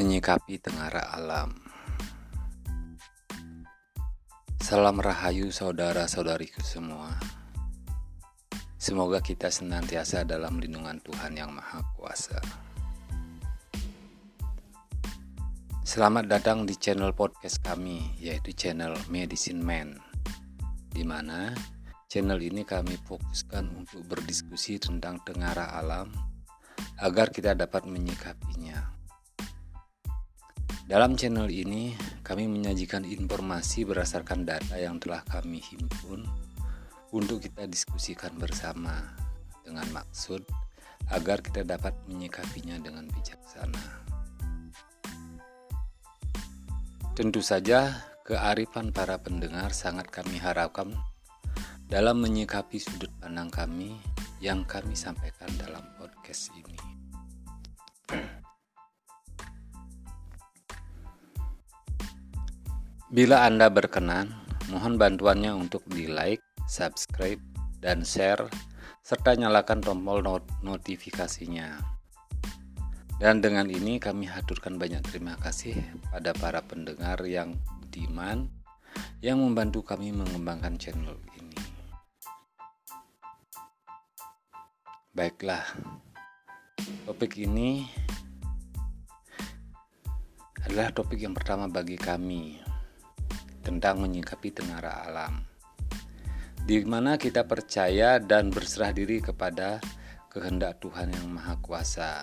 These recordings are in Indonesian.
Menyikapi tengara alam. Salam rahayu saudara-saudariku semua. Semoga kita senantiasa dalam lindungan Tuhan yang Maha Kuasa. Selamat datang di channel podcast kami yaitu channel Medicine Man di mana channel ini kami fokuskan untuk berdiskusi tentang tengara alam agar kita dapat menyikapinya dalam channel ini, kami menyajikan informasi berdasarkan data yang telah kami himpun untuk kita diskusikan bersama dengan maksud agar kita dapat menyikapinya dengan bijaksana. Tentu saja, kearifan para pendengar sangat kami harapkan dalam menyikapi sudut pandang kami yang kami sampaikan dalam podcast ini. Bila Anda berkenan, mohon bantuannya untuk di like, subscribe, dan share, serta nyalakan tombol not notifikasinya. Dan dengan ini kami haturkan banyak terima kasih pada para pendengar yang budiman yang membantu kami mengembangkan channel ini. Baiklah, topik ini adalah topik yang pertama bagi kami tentang menyikapi tengara alam. Di mana kita percaya dan berserah diri kepada kehendak Tuhan yang Maha Kuasa.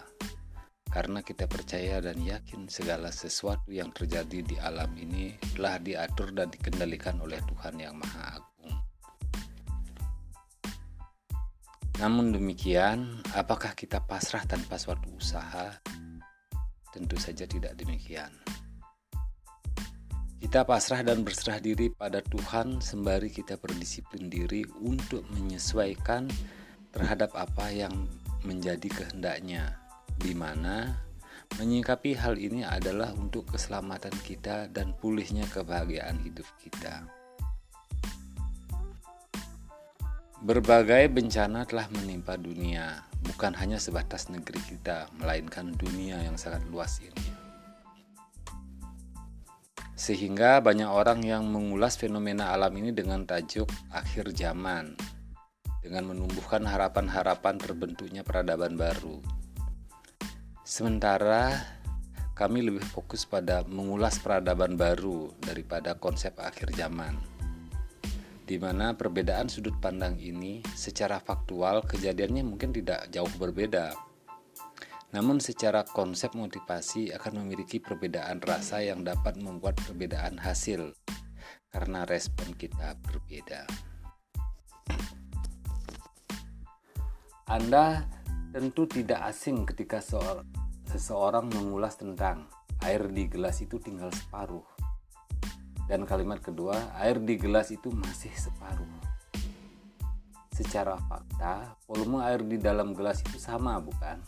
Karena kita percaya dan yakin segala sesuatu yang terjadi di alam ini telah diatur dan dikendalikan oleh Tuhan yang Maha Agung. Namun demikian, apakah kita pasrah tanpa suatu usaha? Tentu saja tidak demikian. Kita pasrah dan berserah diri pada Tuhan sembari kita berdisiplin diri untuk menyesuaikan terhadap apa yang menjadi kehendaknya, di mana menyikapi hal ini adalah untuk keselamatan kita dan pulihnya kebahagiaan hidup kita. Berbagai bencana telah menimpa dunia, bukan hanya sebatas negeri kita, melainkan dunia yang sangat luas ini. Sehingga banyak orang yang mengulas fenomena alam ini dengan tajuk akhir zaman dengan menumbuhkan harapan-harapan terbentuknya peradaban baru. Sementara kami lebih fokus pada mengulas peradaban baru daripada konsep akhir zaman. Di mana perbedaan sudut pandang ini secara faktual kejadiannya mungkin tidak jauh berbeda namun secara konsep motivasi akan memiliki perbedaan rasa yang dapat membuat perbedaan hasil karena respon kita berbeda. Anda tentu tidak asing ketika seseorang mengulas tentang air di gelas itu tinggal separuh. Dan kalimat kedua, air di gelas itu masih separuh. Secara fakta, volume air di dalam gelas itu sama, bukan?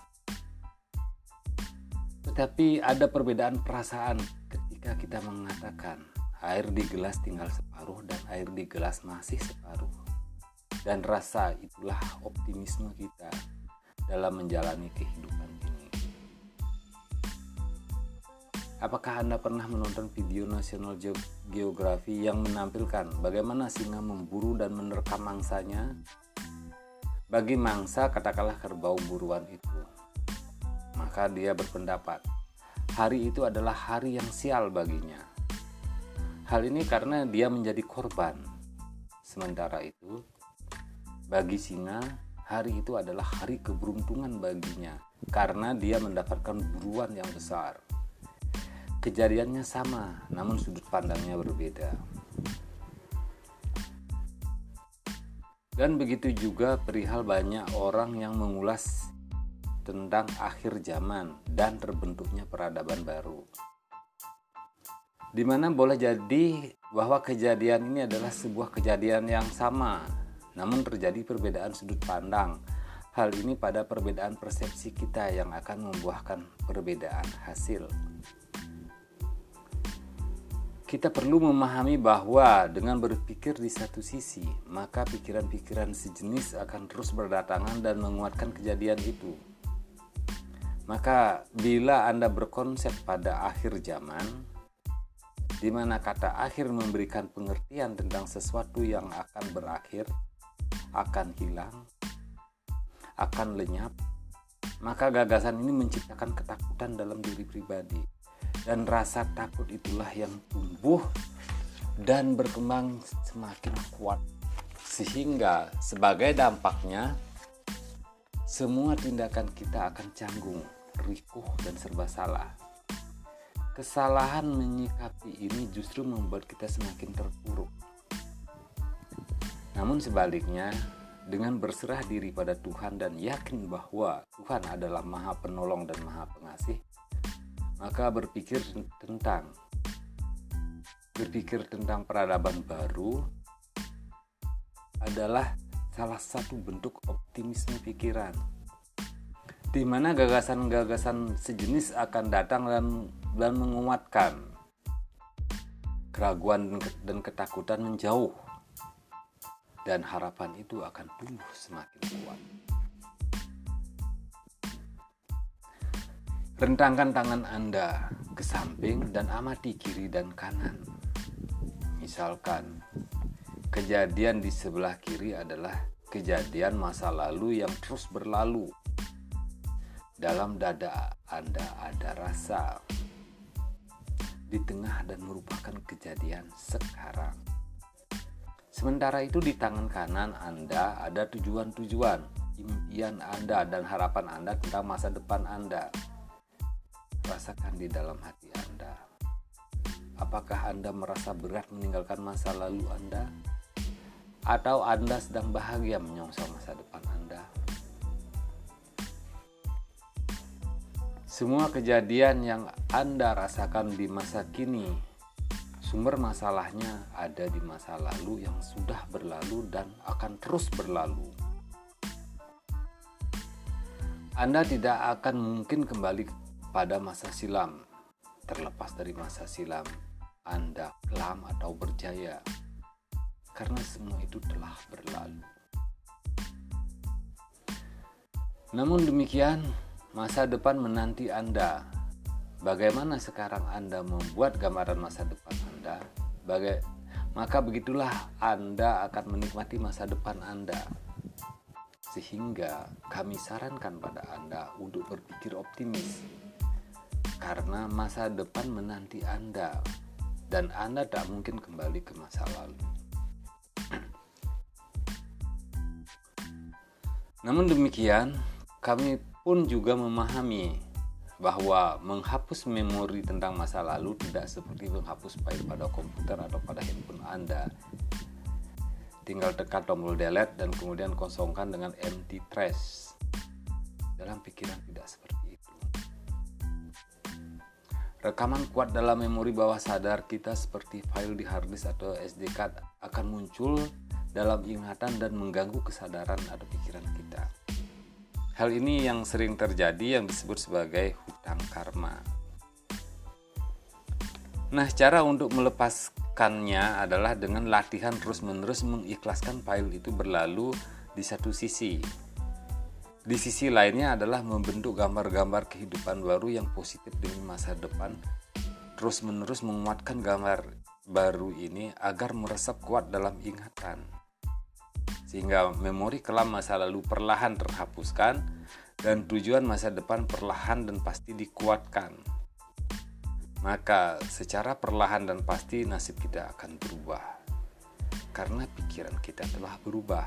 Tetapi ada perbedaan perasaan ketika kita mengatakan air di gelas tinggal separuh dan air di gelas masih separuh. Dan rasa itulah optimisme kita dalam menjalani kehidupan ini. Apakah Anda pernah menonton video National Geography yang menampilkan bagaimana singa memburu dan menerkam mangsanya? Bagi mangsa, katakanlah kerbau buruan itu maka dia berpendapat hari itu adalah hari yang sial baginya. Hal ini karena dia menjadi korban. Sementara itu, bagi singa, hari itu adalah hari keberuntungan baginya karena dia mendapatkan buruan yang besar. Kejadiannya sama, namun sudut pandangnya berbeda. Dan begitu juga perihal banyak orang yang mengulas tentang akhir zaman dan terbentuknya peradaban baru. Di mana boleh jadi bahwa kejadian ini adalah sebuah kejadian yang sama, namun terjadi perbedaan sudut pandang. Hal ini pada perbedaan persepsi kita yang akan membuahkan perbedaan hasil. Kita perlu memahami bahwa dengan berpikir di satu sisi, maka pikiran-pikiran sejenis akan terus berdatangan dan menguatkan kejadian itu Maka bila Anda berkonsep pada akhir zaman, di mana kata akhir memberikan pengertian tentang sesuatu yang akan berakhir, akan hilang, akan lenyap, maka gagasan ini menciptakan ketakutan dalam diri pribadi. Dan rasa takut itulah yang tumbuh dan berkembang semakin kuat. Sehingga sebagai dampaknya, semua tindakan kita akan canggung rikuh dan serba salah. Kesalahan menyikapi ini justru membuat kita semakin terpuruk. Namun sebaliknya, dengan berserah diri pada Tuhan dan yakin bahwa Tuhan adalah Maha Penolong dan Maha Pengasih, maka berpikir tentang berpikir tentang peradaban baru adalah salah satu bentuk optimisme pikiran di mana gagasan-gagasan sejenis akan datang dan, dan menguatkan keraguan dan ketakutan menjauh dan harapan itu akan tumbuh semakin kuat. Rentangkan tangan Anda ke samping dan amati kiri dan kanan. Misalkan, kejadian di sebelah kiri adalah kejadian masa lalu yang terus berlalu dalam dada Anda ada rasa di tengah dan merupakan kejadian sekarang. Sementara itu di tangan kanan Anda ada tujuan-tujuan, impian Anda dan harapan Anda tentang masa depan Anda. Rasakan di dalam hati Anda. Apakah Anda merasa berat meninggalkan masa lalu Anda? Atau Anda sedang bahagia menyongsong masa depan Anda? Semua kejadian yang Anda rasakan di masa kini, sumber masalahnya ada di masa lalu yang sudah berlalu dan akan terus berlalu. Anda tidak akan mungkin kembali pada masa silam, terlepas dari masa silam Anda kelam atau berjaya, karena semua itu telah berlalu. Namun demikian, Masa depan menanti Anda. Bagaimana sekarang Anda membuat gambaran masa depan Anda? Baga maka begitulah Anda akan menikmati masa depan Anda. Sehingga kami sarankan pada Anda untuk berpikir optimis. Karena masa depan menanti Anda dan Anda tak mungkin kembali ke masa lalu. Namun demikian, kami pun juga memahami bahwa menghapus memori tentang masa lalu tidak seperti menghapus file pada komputer atau pada handphone Anda. Tinggal tekan tombol delete dan kemudian kosongkan dengan empty trash. Dalam pikiran tidak seperti itu. Rekaman kuat dalam memori bawah sadar kita seperti file di hard disk atau SD card akan muncul dalam ingatan dan mengganggu kesadaran atau pikiran kita. Hal ini yang sering terjadi yang disebut sebagai hutang karma. Nah, cara untuk melepaskannya adalah dengan latihan terus-menerus mengikhlaskan file itu berlalu di satu sisi. Di sisi lainnya adalah membentuk gambar-gambar kehidupan baru yang positif demi masa depan, terus-menerus menguatkan gambar baru ini agar meresap kuat dalam ingatan sehingga memori kelam masa lalu perlahan terhapuskan dan tujuan masa depan perlahan dan pasti dikuatkan. Maka secara perlahan dan pasti nasib kita akan berubah. Karena pikiran kita telah berubah.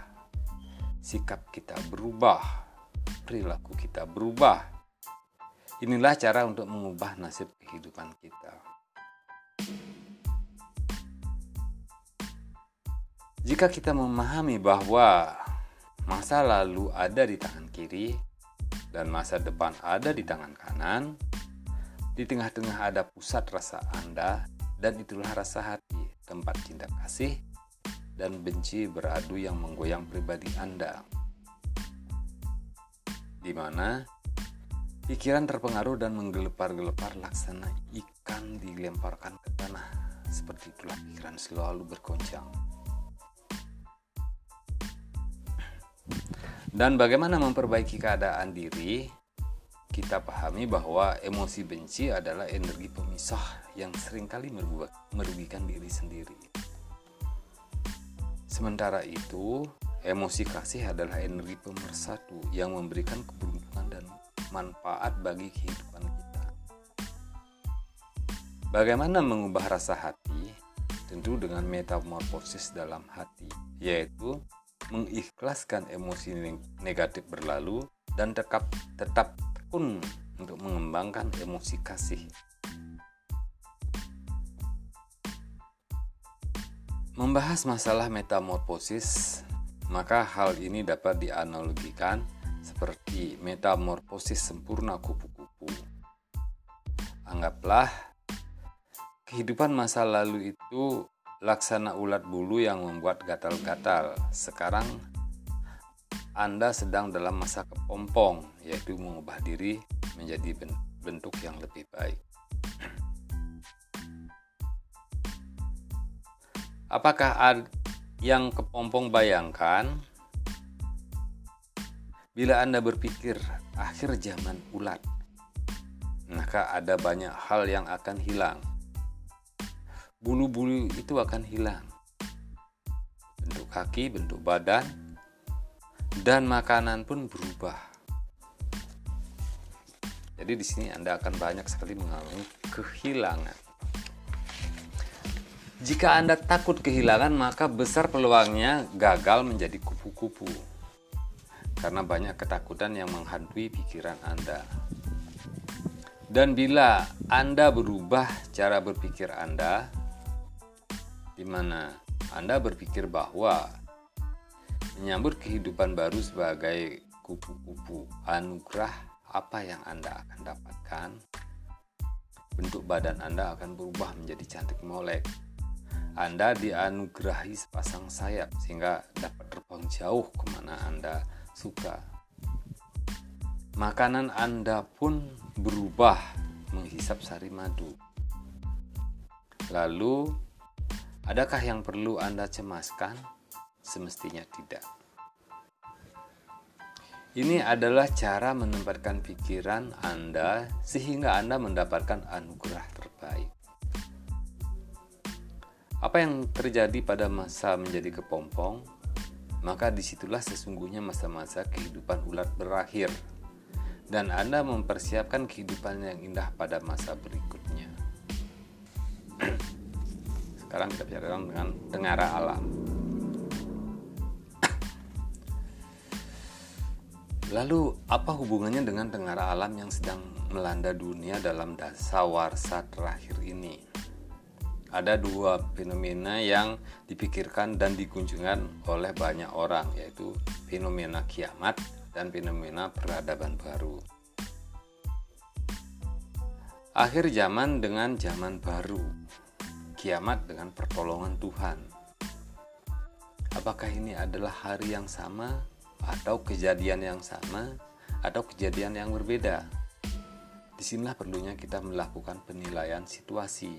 Sikap kita berubah. Perilaku kita berubah. Inilah cara untuk mengubah nasib kehidupan kita. Jika kita memahami bahwa masa lalu ada di tangan kiri dan masa depan ada di tangan kanan, di tengah-tengah ada pusat rasa Anda dan itulah rasa hati, tempat cinta kasih dan benci beradu yang menggoyang pribadi Anda. Di mana pikiran terpengaruh dan menggelepar-gelepar laksana ikan dilemparkan ke tanah. Seperti itulah pikiran selalu bergoncang. Dan bagaimana memperbaiki keadaan diri? kita pahami bahwa emosi benci adalah energi pemisah yang sering kali merugikan diri sendiri. Sementara itu, emosi kasih adalah energi pemersatu yang memberikan keberuntungan dan manfaat bagi kehidupan kita. Bagaimana mengubah rasa hati? Tentu dengan metamorfosis dalam hati, yaitu mengikhlaskan emosi negatif berlalu dan tetap tetap tekun untuk mengembangkan emosi kasih. Membahas masalah metamorfosis, maka hal ini dapat dianalogikan seperti metamorfosis sempurna kupu-kupu. Anggaplah kehidupan masa lalu itu laksana ulat bulu yang membuat gatal-gatal. Sekarang anda sedang dalam masa kepompong, yaitu mengubah diri menjadi bentuk yang lebih baik. Apakah yang kepompong bayangkan bila Anda berpikir akhir zaman ulat, maka ada banyak hal yang akan hilang. Bulu-bulu itu akan hilang. Bentuk kaki, bentuk badan, dan makanan pun berubah. Jadi di sini Anda akan banyak sekali mengalami kehilangan. Jika Anda takut kehilangan, maka besar peluangnya gagal menjadi kupu-kupu. Karena banyak ketakutan yang menghantui pikiran Anda. Dan bila Anda berubah cara berpikir Anda, di mana Anda berpikir bahwa menyambut kehidupan baru sebagai kupu-kupu anugerah apa yang Anda akan dapatkan? Bentuk badan Anda akan berubah menjadi cantik molek. Anda dianugerahi sepasang sayap sehingga dapat terbang jauh ke mana Anda suka. Makanan Anda pun berubah menghisap sari madu. Lalu adakah yang perlu Anda cemaskan semestinya tidak. Ini adalah cara menempatkan pikiran Anda sehingga Anda mendapatkan anugerah terbaik. Apa yang terjadi pada masa menjadi kepompong, maka di situlah sesungguhnya masa-masa kehidupan ulat berakhir dan Anda mempersiapkan kehidupan yang indah pada masa berikutnya. Sekarang kita bicara dengan tengara alam. Lalu apa hubungannya dengan tengara alam yang sedang melanda dunia dalam dasawarsa terakhir ini? Ada dua fenomena yang dipikirkan dan dikunjungan oleh banyak orang yaitu fenomena kiamat dan fenomena peradaban baru. Akhir zaman dengan zaman baru. Kiamat dengan pertolongan Tuhan. Apakah ini adalah hari yang sama atau kejadian yang sama atau kejadian yang berbeda. Di sinilah perlunya kita melakukan penilaian situasi,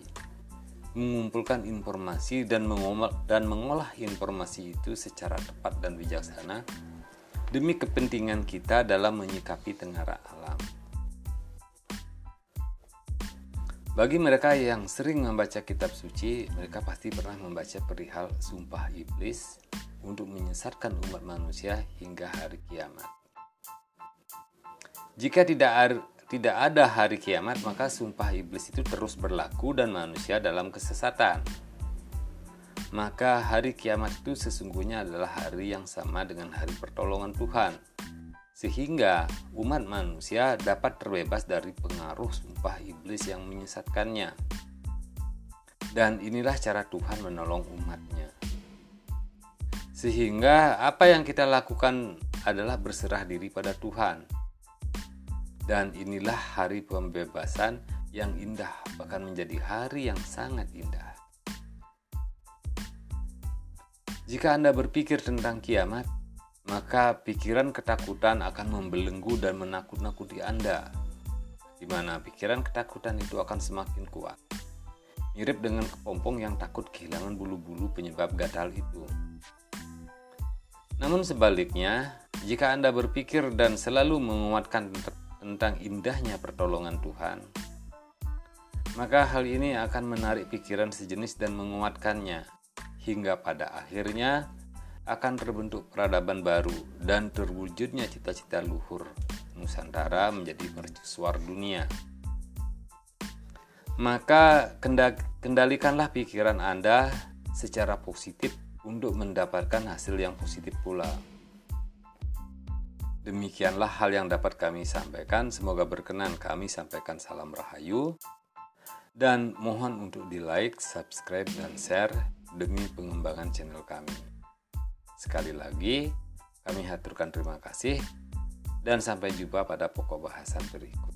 mengumpulkan informasi dan mengolah, dan mengolah informasi itu secara tepat dan bijaksana demi kepentingan kita dalam menyikapi tengara alam. Bagi mereka yang sering membaca kitab suci, mereka pasti pernah membaca perihal sumpah iblis untuk menyesatkan umat manusia hingga hari kiamat. Jika tidak tidak ada hari kiamat, maka sumpah iblis itu terus berlaku dan manusia dalam kesesatan. Maka hari kiamat itu sesungguhnya adalah hari yang sama dengan hari pertolongan Tuhan. Sehingga umat manusia dapat terbebas dari pengaruh sumpah iblis yang menyesatkannya. Dan inilah cara Tuhan menolong umatnya. Sehingga apa yang kita lakukan adalah berserah diri pada Tuhan. Dan inilah hari pembebasan yang indah, bahkan menjadi hari yang sangat indah. Jika Anda berpikir tentang kiamat, maka pikiran ketakutan akan membelenggu dan menakut-nakuti Anda, di mana pikiran ketakutan itu akan semakin kuat. Mirip dengan kepompong yang takut kehilangan bulu-bulu penyebab gatal itu. Namun sebaliknya, jika Anda berpikir dan selalu menguatkan tentang indahnya pertolongan Tuhan, maka hal ini akan menarik pikiran sejenis dan menguatkannya, hingga pada akhirnya akan terbentuk peradaban baru dan terwujudnya cita-cita luhur Nusantara menjadi mercusuar dunia. Maka kendalikanlah pikiran Anda secara positif untuk mendapatkan hasil yang positif pula. Demikianlah hal yang dapat kami sampaikan. Semoga berkenan kami sampaikan salam rahayu. Dan mohon untuk di like, subscribe, dan share demi pengembangan channel kami. Sekali lagi, kami haturkan terima kasih dan sampai jumpa pada pokok bahasan berikut.